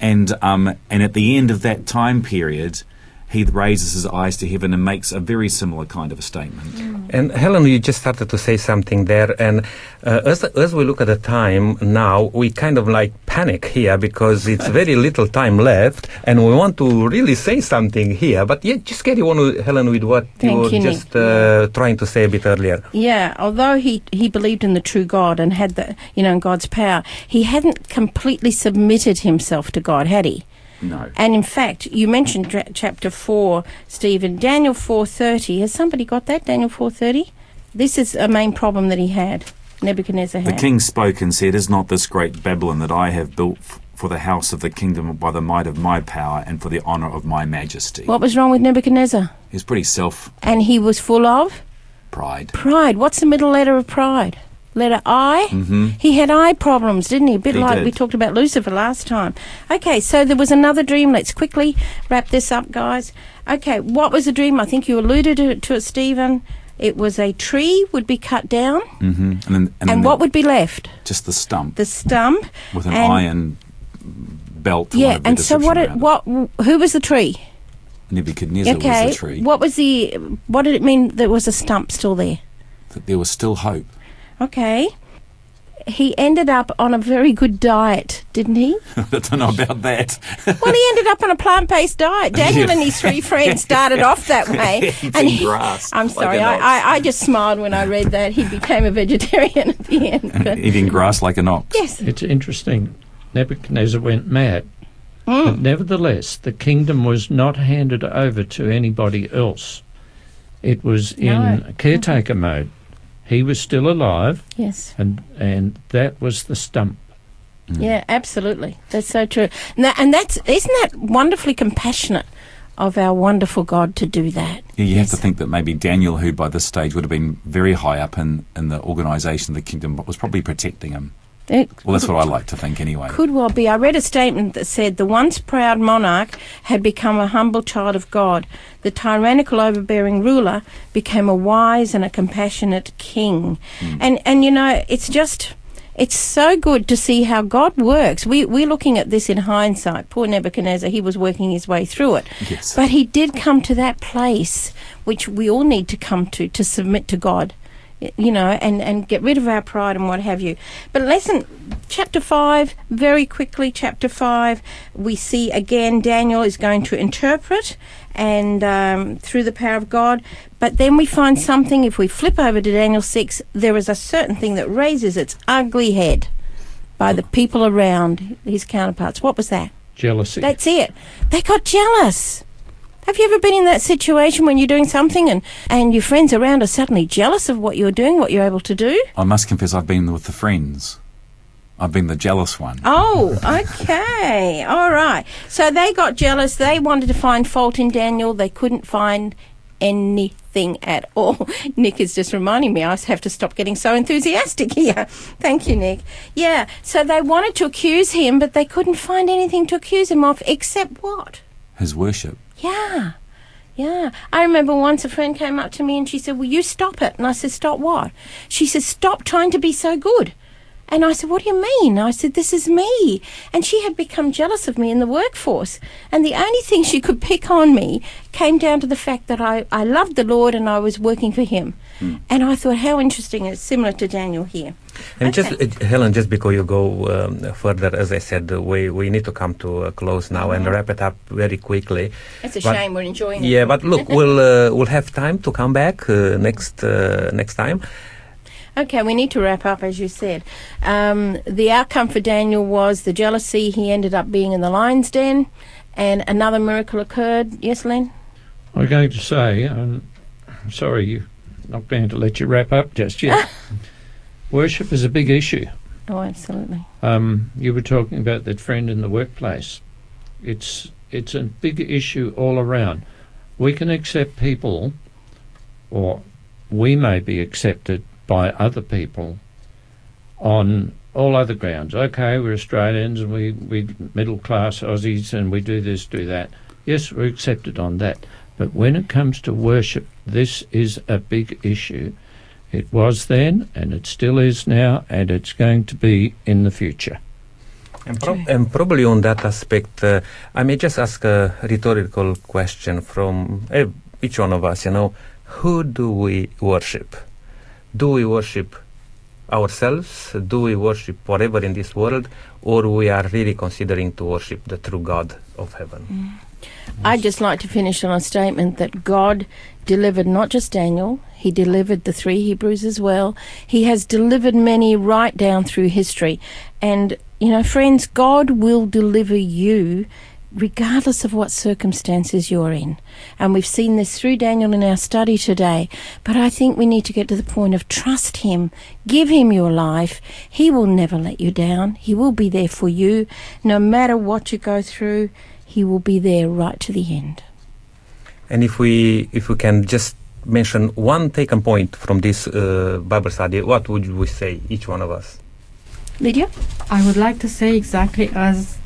and um, and at the end of that time period, he raises his eyes to heaven and makes a very similar kind of a statement. And Helen, you just started to say something there, and uh, as as we look at the time now, we kind of like panic here because it's very little time left, and we want to really say something here. But yeah, just carry on, with, Helen, with what Thank you were you, just uh, trying to say a bit earlier. Yeah, although he, he believed in the true God and had the you know in God's power, he hadn't completely submitted himself to God, had he? No. And in fact, you mentioned dra- chapter four, Stephen. Daniel four thirty. Has somebody got that? Daniel four thirty. This is a main problem that he had. Nebuchadnezzar The king spoke and said, Is not this great Babylon that I have built f- for the house of the kingdom by the might of my power and for the honour of my majesty? What was wrong with Nebuchadnezzar? He's pretty self And he was full of pride. pride. What's the middle letter of pride? Letter I. Mm-hmm. He had eye problems, didn't he? A bit He like did. we talked about Lucifer last time. Okay, so there was another dream. Let's quickly wrap this up, guys. Okay, what was the dream? I think you alluded to, to it, Stephen. It was a tree would be cut down, Mm-hmm. And then, and, and, then what the- would be left? just the stump The stump. with an and- iron belt. Yeah, and so what? It, what? Who was the tree? Nebuchadnezzar okay. was the tree. What was the? What did it mean? There was a stump still there. That there was still hope. Okay. He ended up on a very good diet, didn't he? I don't know about that. Well, he ended up on a plant-based diet. Daniel Yeah. and his three friends started off that way, Eating he, grass I'm sorry, an I. I, I just smiled when I read that he became a vegetarian at the end. But Eating grass like an ox. yes, It's interesting. Nebuchadnezzar went mad. Mm. But nevertheless, the kingdom was not handed over to anybody else. It was in No. caretaker mode. He was still alive, yes, and, and that was the stump. Mm. yeah, absolutely. That's so true. And, that, and that's isn't that wonderfully compassionate of our wonderful God to do that? Yeah, you have to think that maybe Daniel, who by this stage would have been very high up in, in the organisation of the kingdom, was probably protecting him. It Well, that's what I like to think anyway. Could well be. I read a statement that said the once proud monarch had become a humble child of God. The tyrannical, overbearing ruler became a wise and a compassionate king. Hmm. And and you know, it's just. It's so good to see how God works. We, we're looking at this in hindsight. Poor Nebuchadnezzar, he was working his way through it. Yes. But he did come to that place which we all need to come to, to submit to God, you know, and, and get rid of our pride and what have you. But lesson, chapter 5, very quickly, chapter 5, we see again Daniel is going to interpret and um, through the power of God. But then we find something, if we flip over to Daniel 6, there is a certain thing that raises its ugly head by the people around his counterparts. What was that? Jealousy. That's it. They got jealous. Have you ever been in that situation when you're doing something and, and your friends around are suddenly jealous of what you're doing, what you're able to do? I must confess, I've been with the friends. I've been the jealous one. Oh, okay. All right. So they got jealous. They wanted to find fault in Daniel. They couldn't find anything at all. Nick is just reminding me I have to stop getting so enthusiastic here. Thank you, Nick. Yeah. So they wanted to accuse him, but they couldn't find anything to accuse him of except what? His worship. Yeah. Yeah. I remember once a friend came up to me and she said, Will you stop it? And I said, Stop what? She said, Stop trying to be so good. And I said, What do you mean? I said, This is me. And she had become jealous of me in the workforce. And the only thing she could pick on me came down to the fact that I, I loved the Lord and I was working for Him. And I thought, How interesting. It's similar to Daniel here. And Okay. just uh, Helen, just before you go um, further, as I said, uh, we we need to come to a close now and wrap it up very quickly. It's a But- shame we're enjoying it. Yeah, but look, we'll uh, we'll have time to come back uh, next uh, next time. Okay, we need to wrap up, as you said. Um, the outcome for Daniel was the jealousy. He ended up being in the lion's den, and another miracle occurred. Yes, Len? I'm going to say, um, I'm sorry, you not going to let you wrap up just yet. Worship is a big issue. Oh, absolutely. Um, you were talking about that friend in the workplace. It's it's a big issue all around. We can accept people, or we may be accepted by other people on all other grounds. Okay, we're Australians and we we middle class Aussies and we do this, do that. Yes, we're accepted on that. But when it comes to worship, this is a big issue. It was then, and it still is now, and it's going to be in the future. And, prob- and probably on that aspect, uh, I may just ask a rhetorical question from uh, each one of us. You know, who do we worship? Do we worship ourselves? Do we worship whatever in this world, or we are really considering to worship the true God of heaven? Mm. I'd just like to finish on a statement that God delivered not just Daniel, he delivered the three Hebrews as well. He has delivered many right down through history. And, you know, friends, God will deliver you regardless of what circumstances you're in. And we've seen this through Daniel in our study today. But I think we need to get to the point of trust Him, give Him your life. He will never let you down. He will be there for you. No matter what you go through, He will be there right to the end. And if we if we can just mention one taken point from this uh, Bible study, what would we say, each one of us? Lydia? I would like to say exactly as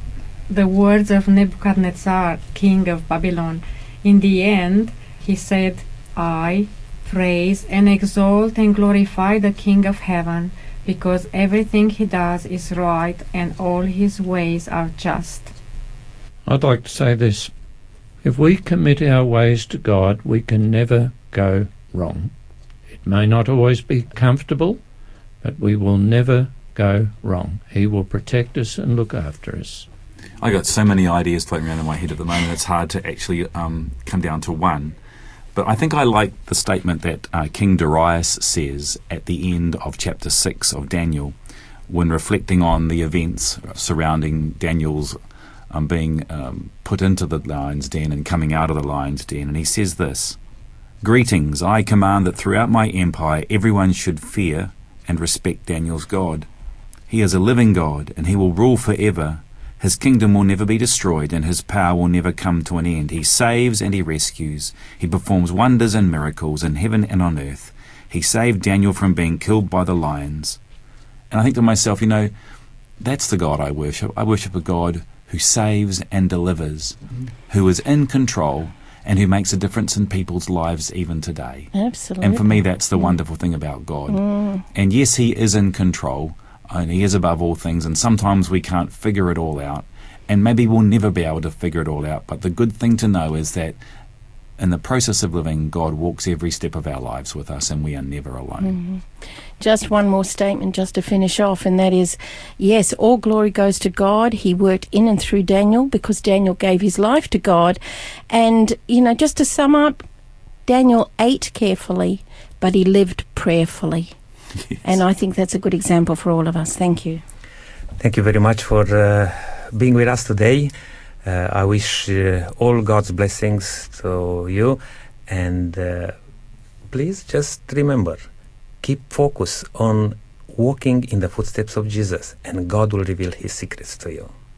the words of Nebuchadnezzar, king of Babylon. In the end, he said, I praise and exalt and glorify the King of heaven, because everything he does is right and all his ways are just. I'd like to say this. If we commit our ways to God, we can never go wrong. It may not always be comfortable, but we will never go wrong. He will protect us and look after us. I got so many ideas floating around in my head at the moment. It's hard to actually um, come down to one. But I think I like the statement that uh, King Darius says at the end of chapter six of Daniel, when reflecting on the events surrounding Daniel's um, being um, put into the lion's den and coming out of the lion's den. And he says this Greetings, I command that throughout my empire everyone should fear and respect Daniel's God. He is a living God, and he will rule forever. His kingdom will never be destroyed, and his power will never come to an end. He saves and he rescues. He performs wonders and miracles in heaven and on earth. He saved Daniel from being killed by the lions. And I think to myself, you know, that's the God I worship. I worship a God who saves and delivers, who is in control, and who makes a difference in people's lives even today. Absolutely. And for me, that's the wonderful thing about God. Mm. And yes, He is in control, and He is above all things, and sometimes we can't figure it all out, and maybe we'll never be able to figure it all out. But the good thing to know is that in the process of living, God walks every step of our lives with us, and we are never alone. Mm-hmm. Just one more statement just to finish off, and that is yes, all glory goes to God. He worked in and through Daniel because Daniel gave his life to God. And, you know, just to sum up, Daniel ate carefully, but he lived prayerfully. And I think that's a good example for all of us. Thank you. Thank you very much for uh, being with us today. Uh, I wish uh, all God's blessings to you, and uh, please just remember keep focus on walking in the footsteps of Jesus, and God will reveal His secrets to you.